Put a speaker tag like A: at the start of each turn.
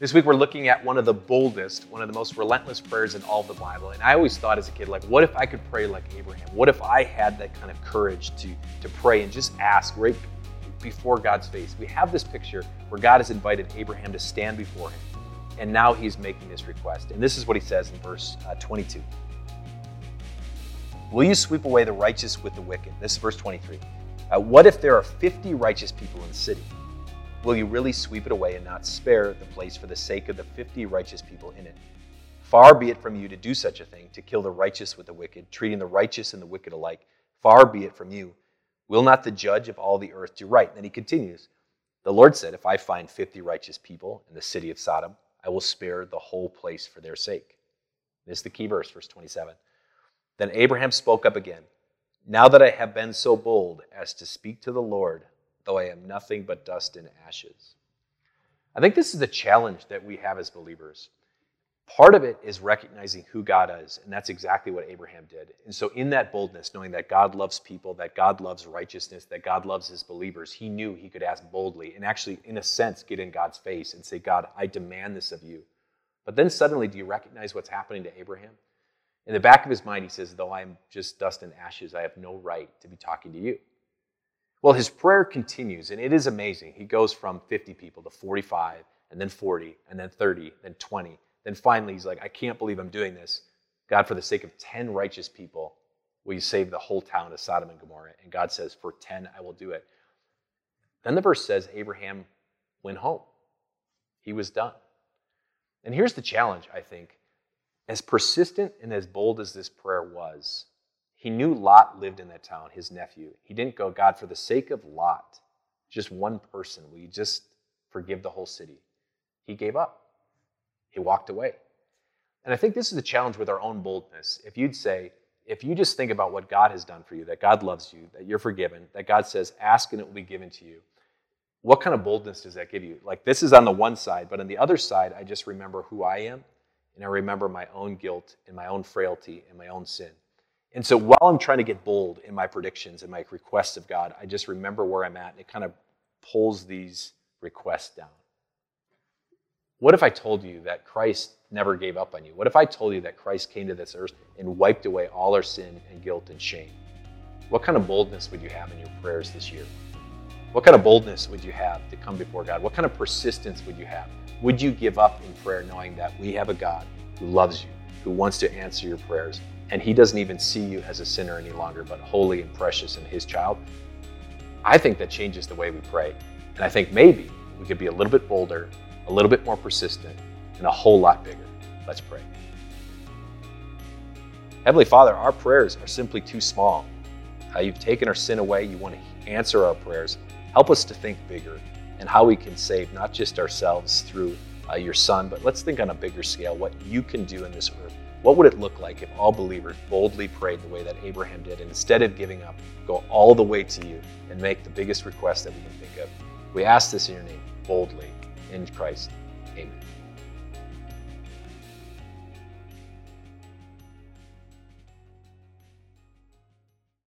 A: This week we're looking at one of the boldest, one of the most relentless prayers in all of the Bible. And I always thought as a kid, like, what if I could pray like Abraham? What if I had that kind of courage to, to pray and just ask right before God's face? We have this picture where God has invited Abraham to stand before him. And now he's making this request. And this is what he says in verse uh, 22. Will you sweep away the righteous with the wicked? This is verse 23. Uh, what if there are 50 righteous people in the city? Will you really sweep it away and not spare the place for the sake of the 50 righteous people in it? Far be it from you to do such a thing, to kill the righteous with the wicked, treating the righteous and the wicked alike. Far be it from you. Will not the judge of all the earth do right? And then he continues The Lord said, If I find 50 righteous people in the city of Sodom, I will spare the whole place for their sake. This is the key verse, verse 27. Then Abraham spoke up again. Now that I have been so bold as to speak to the Lord, though I am nothing but dust and ashes. I think this is the challenge that we have as believers. Part of it is recognizing who God is, and that's exactly what Abraham did. And so, in that boldness, knowing that God loves people, that God loves righteousness, that God loves his believers, he knew he could ask boldly and actually, in a sense, get in God's face and say, God, I demand this of you. But then suddenly, do you recognize what's happening to Abraham? In the back of his mind, he says, Though I am just dust and ashes, I have no right to be talking to you. Well, his prayer continues, and it is amazing. He goes from 50 people to 45, and then 40, and then 30, then 20. Then finally, he's like, I can't believe I'm doing this. God, for the sake of 10 righteous people, will you save the whole town of Sodom and Gomorrah? And God says, For 10, I will do it. Then the verse says, Abraham went home. He was done. And here's the challenge, I think. As persistent and as bold as this prayer was, he knew Lot lived in that town, his nephew. He didn't go, God, for the sake of Lot, just one person, will you just forgive the whole city? He gave up. He walked away. And I think this is the challenge with our own boldness. If you'd say, if you just think about what God has done for you, that God loves you, that you're forgiven, that God says, ask and it will be given to you, what kind of boldness does that give you? Like, this is on the one side, but on the other side, I just remember who I am, and I remember my own guilt and my own frailty and my own sin. And so while I'm trying to get bold in my predictions and my requests of God, I just remember where I'm at and it kind of pulls these requests down. What if I told you that Christ never gave up on you? What if I told you that Christ came to this earth and wiped away all our sin and guilt and shame? What kind of boldness would you have in your prayers this year? What kind of boldness would you have to come before God? What kind of persistence would you have? Would you give up in prayer knowing that we have a God who loves you, who wants to answer your prayers, and he doesn't even see you as a sinner any longer, but holy and precious and his child, I think that changes the way we pray. And I think maybe we could be a little bit bolder, a little bit more persistent, and a whole lot bigger. Let's pray. Heavenly Father, our prayers are simply too small. Uh, you've taken our sin away. You want to answer our prayers. Help us to think bigger and how we can save not just ourselves through uh, your Son, but let's think on a bigger scale what you can do in this earth what would it look like if all believers boldly prayed the way that Abraham did and instead of giving up, go all the way to you and make the biggest request that we can think of? We ask this in your name, boldly, in Christ. Amen.